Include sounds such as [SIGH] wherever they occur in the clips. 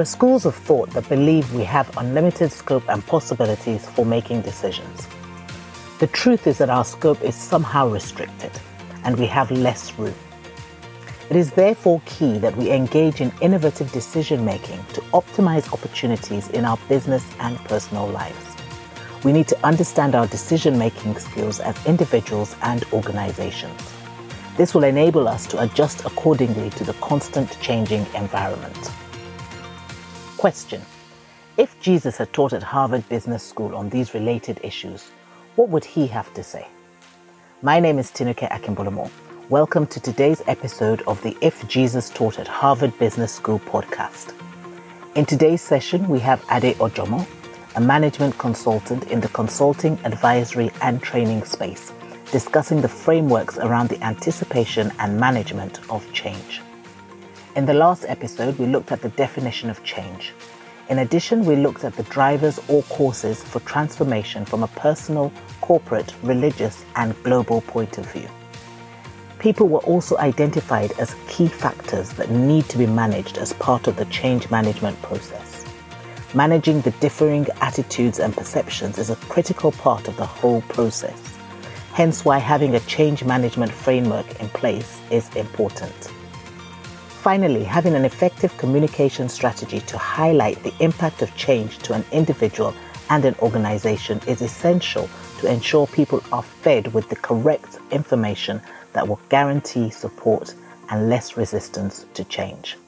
There are schools of thought that believe we have unlimited scope and possibilities for making decisions. The truth is that our scope is somehow restricted and we have less room. It is therefore key that we engage in innovative decision making to optimize opportunities in our business and personal lives. We need to understand our decision making skills as individuals and organizations. This will enable us to adjust accordingly to the constant changing environment. Question If Jesus had taught at Harvard Business School on these related issues, what would he have to say? My name is Tinuke Akimbolamo. Welcome to today's episode of the If Jesus Taught at Harvard Business School podcast. In today's session, we have Ade Ojomo, a management consultant in the consulting, advisory, and training space, discussing the frameworks around the anticipation and management of change. In the last episode, we looked at the definition of change. In addition, we looked at the drivers or causes for transformation from a personal, corporate, religious, and global point of view. People were also identified as key factors that need to be managed as part of the change management process. Managing the differing attitudes and perceptions is a critical part of the whole process, hence, why having a change management framework in place is important. Finally, having an effective communication strategy to highlight the impact of change to an individual and an organization is essential to ensure people are fed with the correct information that will guarantee support and less resistance to change.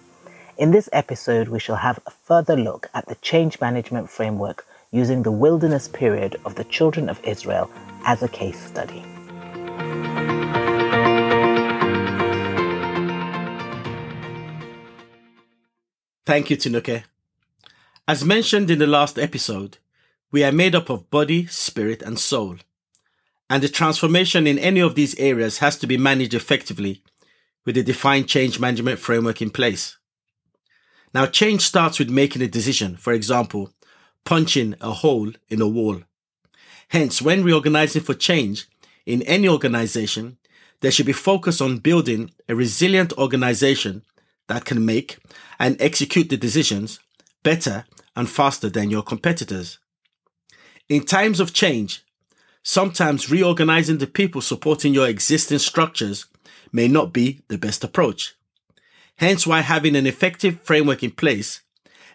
In this episode, we shall have a further look at the change management framework using the wilderness period of the children of Israel as a case study. Thank you, Tinuke. As mentioned in the last episode, we are made up of body, spirit, and soul and the transformation in any of these areas has to be managed effectively with a defined change management framework in place. Now, change starts with making a decision, for example, punching a hole in a wall. Hence, when reorganizing for change in any organization, there should be focus on building a resilient organization that can make and execute the decisions better and faster than your competitors. In times of change, sometimes reorganizing the people supporting your existing structures may not be the best approach. Hence why having an effective framework in place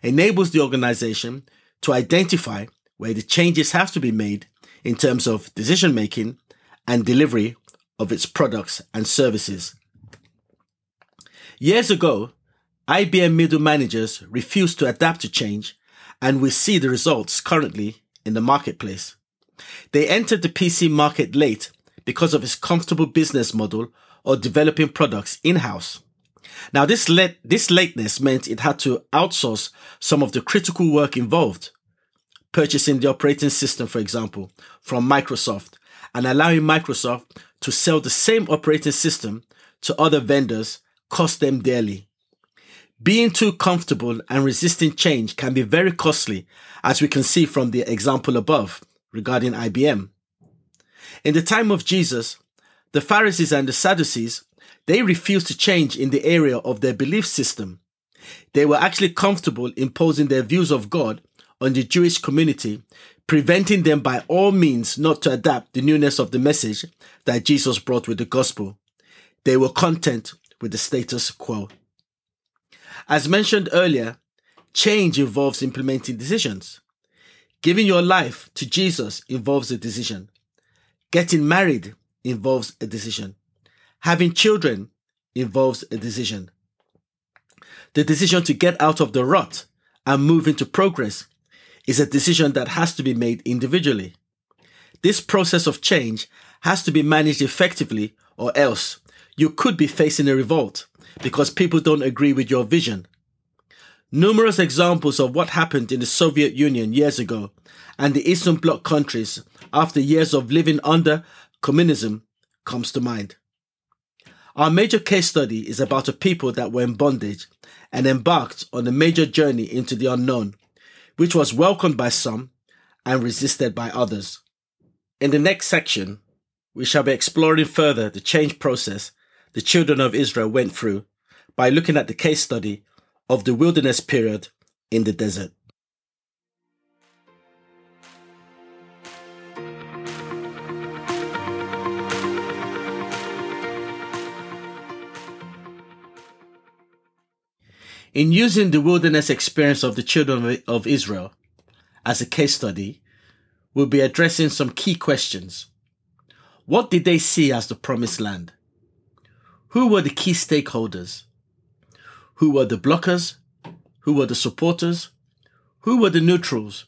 enables the organization to identify where the changes have to be made in terms of decision making and delivery of its products and services. Years ago, IBM middle managers refused to adapt to change, and we see the results currently in the marketplace. They entered the PC market late because of its comfortable business model or developing products in-house. Now this this lateness meant it had to outsource some of the critical work involved, purchasing the operating system, for example, from Microsoft and allowing Microsoft to sell the same operating system to other vendors cost them dearly. Being too comfortable and resisting change can be very costly, as we can see from the example above regarding IBM. In the time of Jesus, the Pharisees and the Sadducees, they refused to change in the area of their belief system. They were actually comfortable imposing their views of God on the Jewish community, preventing them by all means not to adapt the newness of the message that Jesus brought with the gospel. They were content with the status quo. As mentioned earlier, change involves implementing decisions. Giving your life to Jesus involves a decision. Getting married involves a decision. Having children involves a decision. The decision to get out of the rut and move into progress is a decision that has to be made individually. This process of change has to be managed effectively or else you could be facing a revolt because people don't agree with your vision Numerous examples of what happened in the Soviet Union years ago and the Eastern Bloc countries after years of living under communism comes to mind. Our major case study is about a people that were in bondage and embarked on a major journey into the unknown, which was welcomed by some and resisted by others. In the next section, we shall be exploring further the change process the children of Israel went through by looking at the case study of the wilderness period in the desert. In using the wilderness experience of the children of Israel as a case study, we'll be addressing some key questions. What did they see as the promised land? Who were the key stakeholders? Who were the blockers? Who were the supporters? Who were the neutrals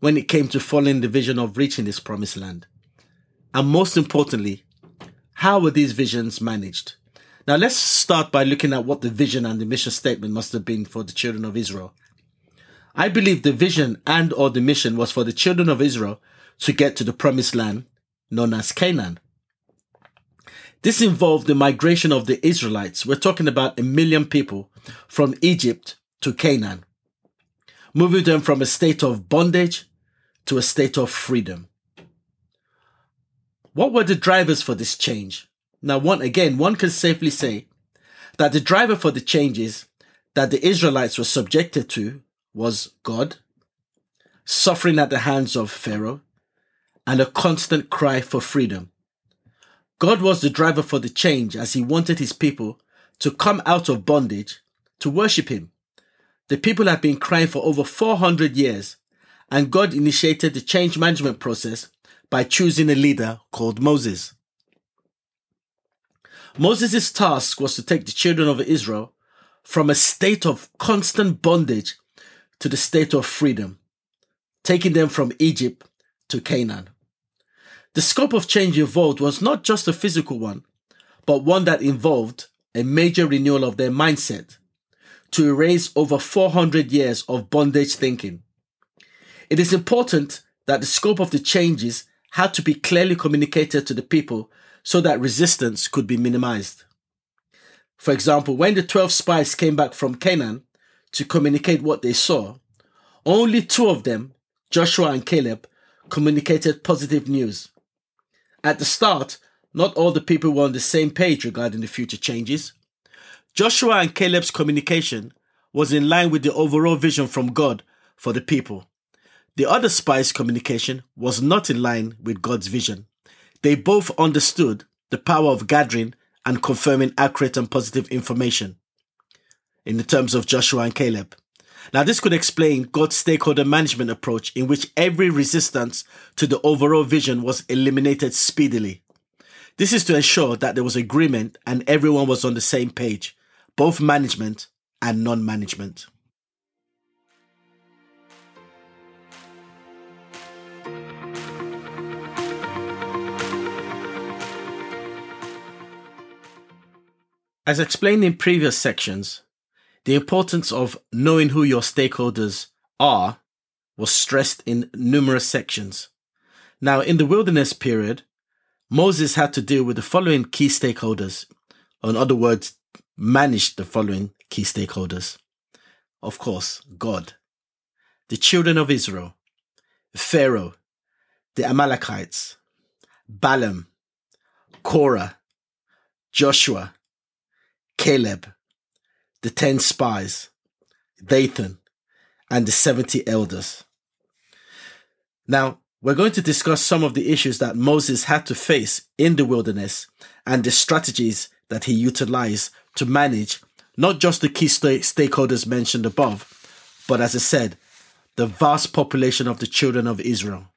when it came to following the vision of reaching this promised land? And most importantly, how were these visions managed? Now let's start by looking at what the vision and the mission statement must have been for the children of Israel. I believe the vision and or the mission was for the children of Israel to get to the promised land known as Canaan. This involved the migration of the Israelites. We're talking about a million people from Egypt to Canaan, moving them from a state of bondage to a state of freedom. What were the drivers for this change? Now, one again, one can safely say that the driver for the changes that the Israelites were subjected to was God, suffering at the hands of Pharaoh, and a constant cry for freedom. God was the driver for the change as he wanted his people to come out of bondage to worship him. The people had been crying for over 400 years, and God initiated the change management process by choosing a leader called Moses. Moses' task was to take the children of Israel from a state of constant bondage to the state of freedom, taking them from Egypt to Canaan. The scope of change involved was not just a physical one, but one that involved a major renewal of their mindset to erase over 400 years of bondage thinking. It is important that the scope of the changes had to be clearly communicated to the people so that resistance could be minimized. For example, when the 12 spies came back from Canaan to communicate what they saw, only two of them, Joshua and Caleb, communicated positive news. At the start, not all the people were on the same page regarding the future changes. Joshua and Caleb's communication was in line with the overall vision from God for the people. The other spies' communication was not in line with God's vision. They both understood the power of gathering and confirming accurate and positive information in the terms of Joshua and Caleb. Now, this could explain God's stakeholder management approach in which every resistance to the overall vision was eliminated speedily. This is to ensure that there was agreement and everyone was on the same page, both management and non management. As explained in previous sections, the importance of knowing who your stakeholders are was stressed in numerous sections. Now, in the wilderness period, Moses had to deal with the following key stakeholders. Or in other words, manage the following key stakeholders. Of course, God, the children of Israel, Pharaoh, the Amalekites, Balaam, Korah, Joshua, Caleb, the ten spies, Dathan, and the 70 elders. Now, we're going to discuss some of the issues that Moses had to face in the wilderness and the strategies that he utilized to manage not just the key stakeholders mentioned above, but as I said, the vast population of the children of Israel.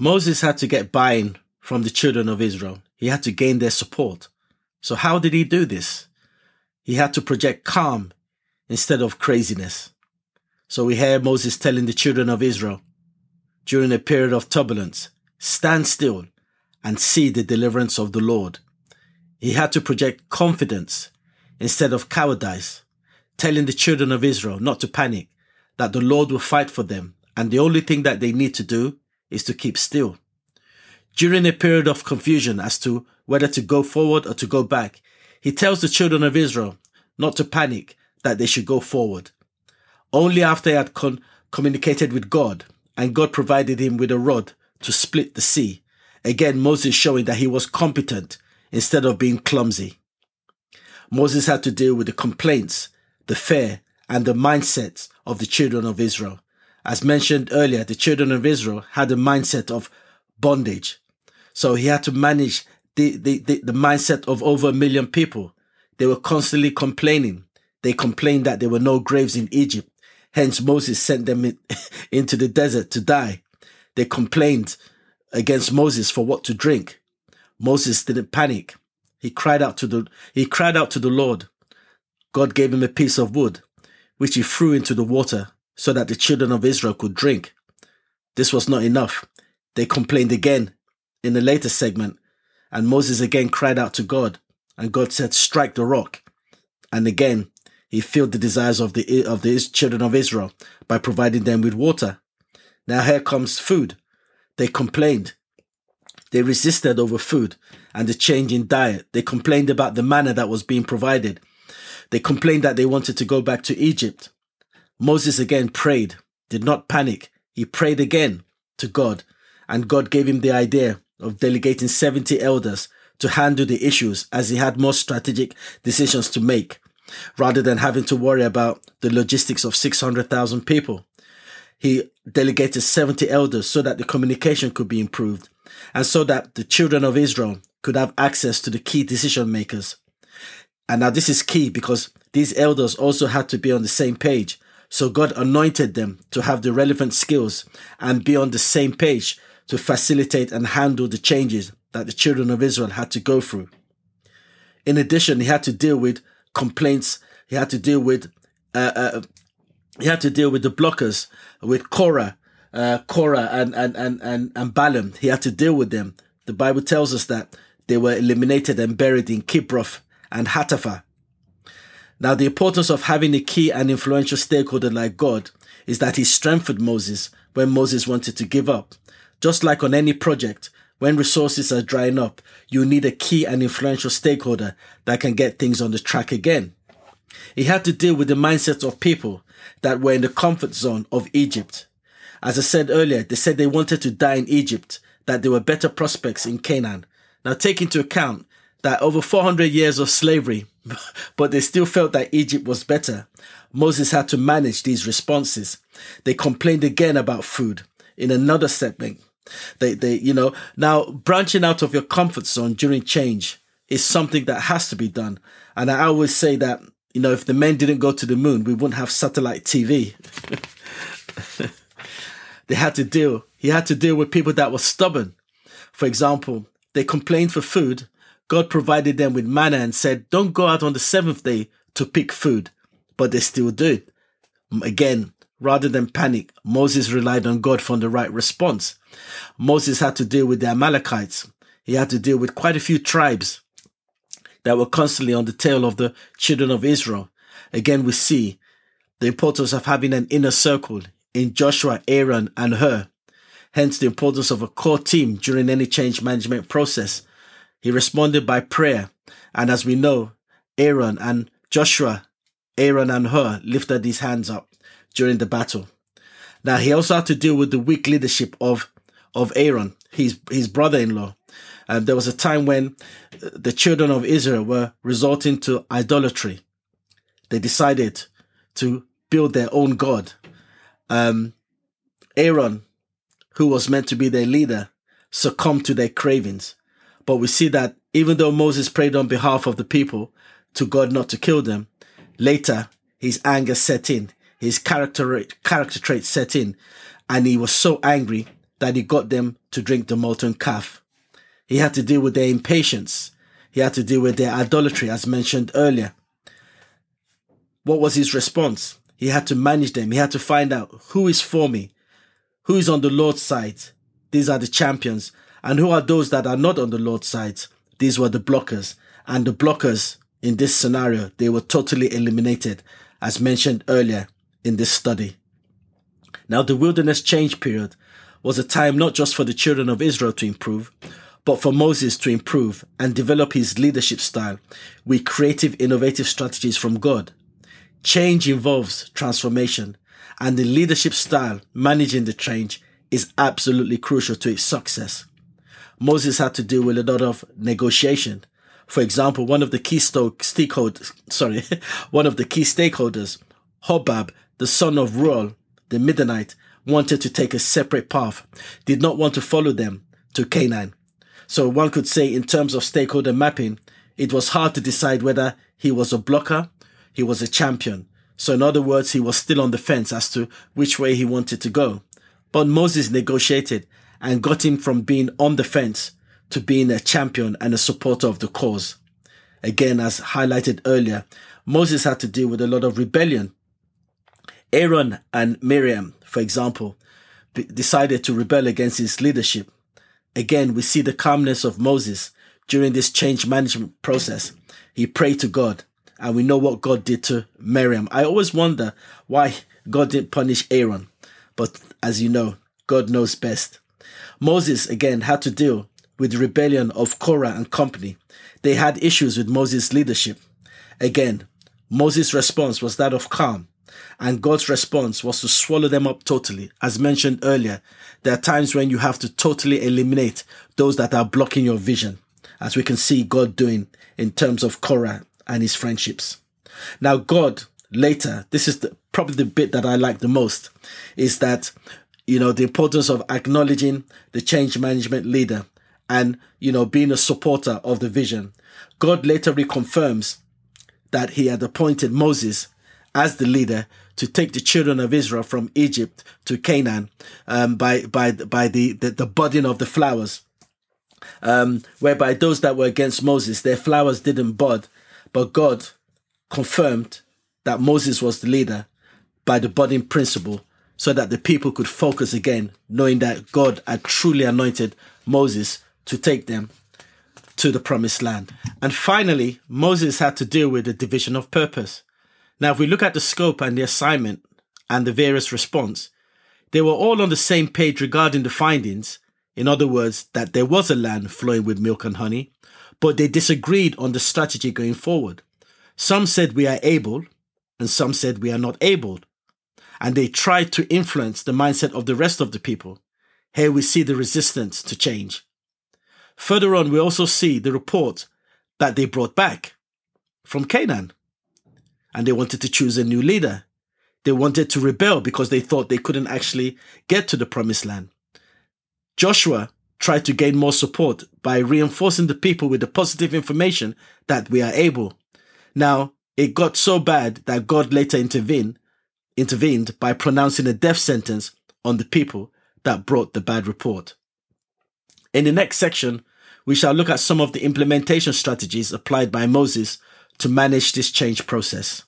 Moses had to get buy in from the children of Israel. He had to gain their support. So how did he do this? He had to project calm instead of craziness. So we hear Moses telling the children of Israel during a period of turbulence, stand still and see the deliverance of the Lord. He had to project confidence instead of cowardice, telling the children of Israel not to panic, that the Lord will fight for them, and the only thing that they need to do is to keep still. During a period of confusion as to whether to go forward or to go back, he tells the children of Israel not to panic, that they should go forward. Only after he had con- communicated with God and God provided him with a rod to split the sea. Again, Moses showing that he was competent instead of being clumsy. Moses had to deal with the complaints, the fear, and the mindsets of the children of Israel. As mentioned earlier, the children of Israel had a mindset of bondage. So he had to manage the, the, the, the mindset of over a million people. They were constantly complaining. They complained that there were no graves in Egypt. Hence Moses sent them in, [LAUGHS] into the desert to die. They complained against Moses for what to drink. Moses didn't panic. He cried out to the, he cried out to the Lord. God gave him a piece of wood, which he threw into the water so that the children of Israel could drink. This was not enough. They complained again in the later segment, and Moses again cried out to God, and God said, strike the rock. And again, he filled the desires of the, of the children of Israel by providing them with water. Now here comes food. They complained. They resisted over food and the change in diet. They complained about the manna that was being provided. They complained that they wanted to go back to Egypt. Moses again prayed, did not panic. He prayed again to God, and God gave him the idea of delegating 70 elders to handle the issues as he had more strategic decisions to make rather than having to worry about the logistics of 600,000 people. He delegated 70 elders so that the communication could be improved and so that the children of Israel could have access to the key decision makers. And now this is key because these elders also had to be on the same page. So God anointed them to have the relevant skills and be on the same page to facilitate and handle the changes that the children of Israel had to go through. In addition, he had to deal with complaints. He had to deal with, uh, uh, he had to deal with the blockers, with Korah, uh, Korah and, and, and, and, and Balaam. He had to deal with them. The Bible tells us that they were eliminated and buried in Kibroth and Hattaavah. Now, the importance of having a key and influential stakeholder like God is that he strengthened Moses when Moses wanted to give up. Just like on any project, when resources are drying up, you need a key and influential stakeholder that can get things on the track again. He had to deal with the mindset of people that were in the comfort zone of Egypt. As I said earlier, they said they wanted to die in Egypt, that there were better prospects in Canaan. Now take into account that over 400 years of slavery, [LAUGHS] but they still felt that Egypt was better. Moses had to manage these responses. They complained again about food in another segment. They, they, you know, now branching out of your comfort zone during change is something that has to be done. And I always say that, you know, if the men didn't go to the moon, we wouldn't have satellite TV. [LAUGHS] they had to deal, he had to deal with people that were stubborn. For example, they complained for food. God provided them with manna and said, don't go out on the seventh day to pick food. But they still do. Again, Rather than panic, Moses relied on God for the right response. Moses had to deal with the Amalekites. He had to deal with quite a few tribes that were constantly on the tail of the children of Israel. Again, we see the importance of having an inner circle in Joshua, Aaron, and Hur. Hence the importance of a core team during any change management process. He responded by prayer. And as we know, Aaron and Joshua, Aaron and Hur lifted his hands up during the battle. Now he also had to deal with the weak leadership of of Aaron, his his brother-in-law. And there was a time when the children of Israel were resorting to idolatry. They decided to build their own god. Um, Aaron, who was meant to be their leader, succumbed to their cravings. But we see that even though Moses prayed on behalf of the people to God not to kill them, later his anger set in his character character traits set in, and he was so angry that he got them to drink the molten calf. He had to deal with their impatience. He had to deal with their idolatry, as mentioned earlier. What was his response? He had to manage them. He had to find out who is for me, who is on the Lord's side. These are the champions. And who are those that are not on the Lord's side? These were the blockers. And the blockers in this scenario, they were totally eliminated, as mentioned earlier in this study. Now, the wilderness change period was a time not just for the children of Israel to improve, but for Moses to improve and develop his leadership style with creative, innovative strategies from God. Change involves transformation, and the leadership style managing the change is absolutely crucial to its success. Moses had to deal with a lot of negotiation, For example, one of the key stakeholders, sorry, [LAUGHS] one of the key stakeholders, Hobab, the son of Ruel, the Midianite, wanted to take a separate path, did not want to follow them to Canaan. So one could say in terms of stakeholder mapping, it was hard to decide whether he was a blocker, he was a champion. So in other words, he was still on the fence as to which way he wanted to go. But Moses negotiated and got him from being on the fence to being a champion and a supporter of the cause. Again, as highlighted earlier, Moses had to deal with a lot of rebellion. Aaron and Miriam, for example, decided to rebel against his leadership. Again, we see the calmness of Moses during this change management process. He prayed to God, and we know what God did to Miriam. I always wonder why God didn't punish Aaron, but as you know, God knows best. Moses again had to deal with the rebellion of Korah and company. They had issues with Moses' leadership. Again, Moses' response was that of calm, and God's response was to swallow them up totally. As mentioned earlier, there are times when you have to totally eliminate those that are blocking your vision, as we can see God doing in terms of Korah and his friendships. Now, God later, this is the, probably the bit that I like the most, is that, you know, the importance of acknowledging the change management leader and, you know, being a supporter of the vision. God later reconfirms that he had appointed Moses as the leader to take the children of Israel from Egypt to Canaan um, by by by the, the, the budding of the flowers, um, whereby those that were against Moses, their flowers didn't bud, but God confirmed that Moses was the leader by the budding principle, so that the people could focus again, knowing that God had truly anointed Moses to take them to the promised land. And finally, Moses had to deal with the division of purpose. Now, if we look at the scope and the assignment and the various response, they were all on the same page regarding the findings. In other words, that there was a land flowing with milk and honey, but they disagreed on the strategy going forward. Some said we are able, and some said we are not able. And they tried to influence the mindset of the rest of the people. Here we see the resistance to change. Further on, we also see the report that they brought back from Canaan. And they wanted to choose a new leader. They wanted to rebel because they thought they couldn't actually get to the promised land. Joshua tried to gain more support by reinforcing the people with the positive information that we are able. Now, it got so bad that God later intervened, intervened by pronouncing a death sentence on the people that brought the bad report. In the next section, we shall look at some of the implementation strategies applied by Moses to manage this change process.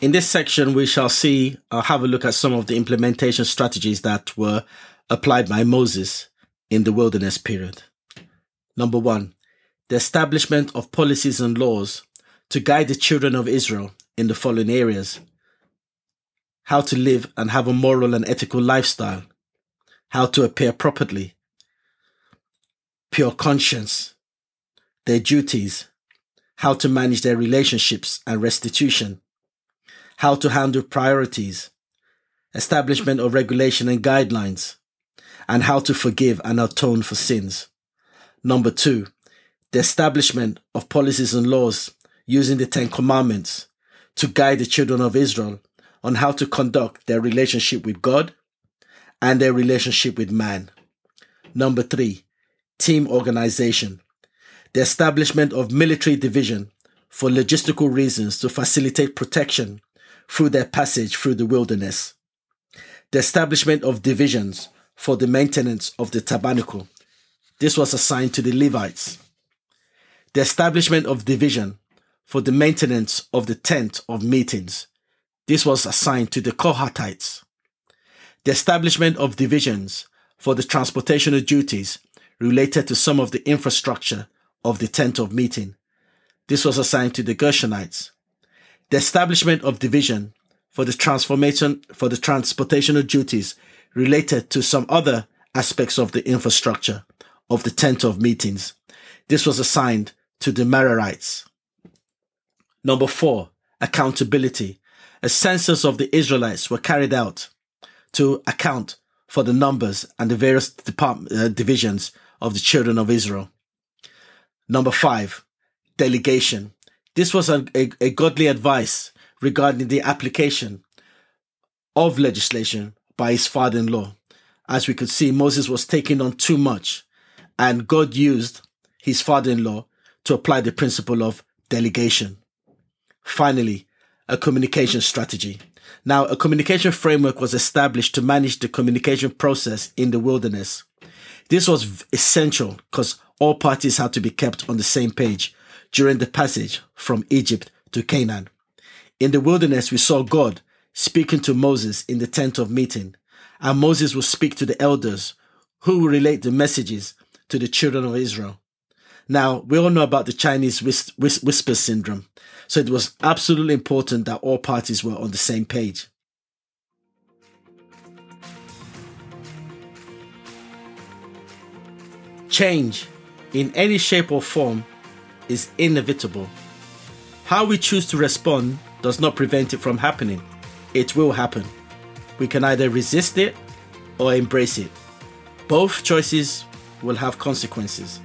In this section, we shall see or uh, have a look at some of the implementation strategies that were applied by Moses in the wilderness period. Number one, the establishment of policies and laws to guide the children of Israel in the following areas how to live and have a moral and ethical lifestyle, how to appear properly, pure conscience, their duties, how to manage their relationships and restitution, how to handle priorities, establishment of regulation and guidelines, and how to forgive and atone for sins. Number two, the establishment of policies and laws using the Ten Commandments to guide the children of Israel on how to conduct their relationship with God and their relationship with man. Number three, team organization. The establishment of military division for logistical reasons to facilitate protection through their passage through the wilderness. The establishment of divisions for the maintenance of the tabernacle. This was assigned to the Levites. The establishment of division for the maintenance of the tent of meetings. This was assigned to the Kohathites the establishment of divisions for the transportational duties related to some of the infrastructure of the tent of meeting. This was assigned to the Gershonites. The establishment of division for the transformation for the transportational duties related to some other aspects of the infrastructure of the tent of meetings. This was assigned to the Merarites. Number four, accountability. A census of the Israelites were carried out to account for the numbers and the various department, uh, divisions of the children of Israel. Number five, delegation. This was a, a, a godly advice regarding the application of legislation by his father in law. As we could see, Moses was taking on too much, and God used his father in law to apply the principle of delegation. Finally, a communication strategy. Now, a communication framework was established to manage the communication process in the wilderness. This was essential because all parties had to be kept on the same page during the passage from Egypt to Canaan. In the wilderness, we saw God speaking to Moses in the tent of meeting, and Moses will speak to the elders who will relate the messages to the children of Israel. Now, we all know about the Chinese whis- whis- whisper syndrome, so it was absolutely important that all parties were on the same page. Change in any shape or form is inevitable. How we choose to respond does not prevent it from happening. It will happen. We can either resist it or embrace it. Both choices will have consequences.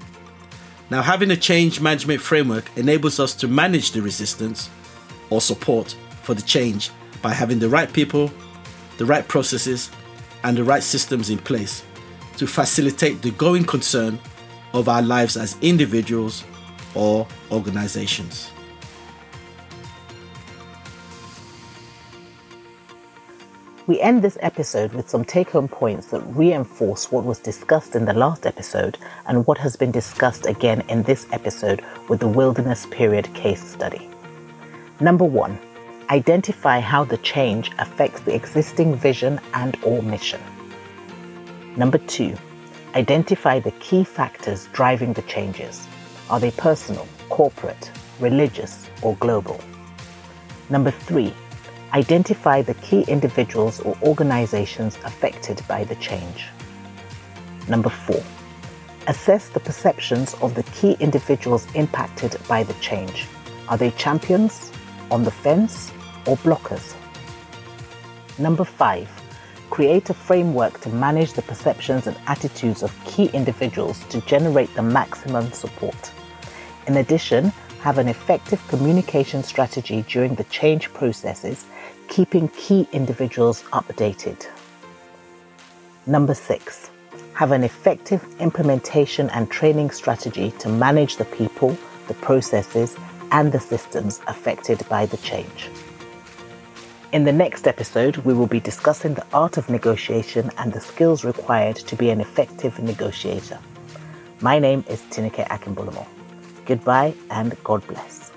Now, having a change management framework enables us to manage the resistance or support for the change by having the right people, the right processes, and the right systems in place to facilitate the going concern of our lives as individuals or organizations. We end this episode with some take home points that reinforce what was discussed in the last episode and what has been discussed again in this episode with the Wilderness Period case study. Number one, identify how the change affects the existing vision and or mission. Number two, identify the key factors driving the changes. Are they personal, corporate, religious, or global? Number three, Identify the key individuals or organizations affected by the change. Number four, assess the perceptions of the key individuals impacted by the change. Are they champions, on the fence, or blockers? Number five, create a framework to manage the perceptions and attitudes of key individuals to generate the maximum support. In addition, have an effective communication strategy during the change processes keeping key individuals updated. Number six, have an effective implementation and training strategy to manage the people, the processes, and the systems affected by the change. In the next episode, we will be discussing the art of negotiation and the skills required to be an effective negotiator. My name is Tinuke Akimbolomo. Goodbye and God bless.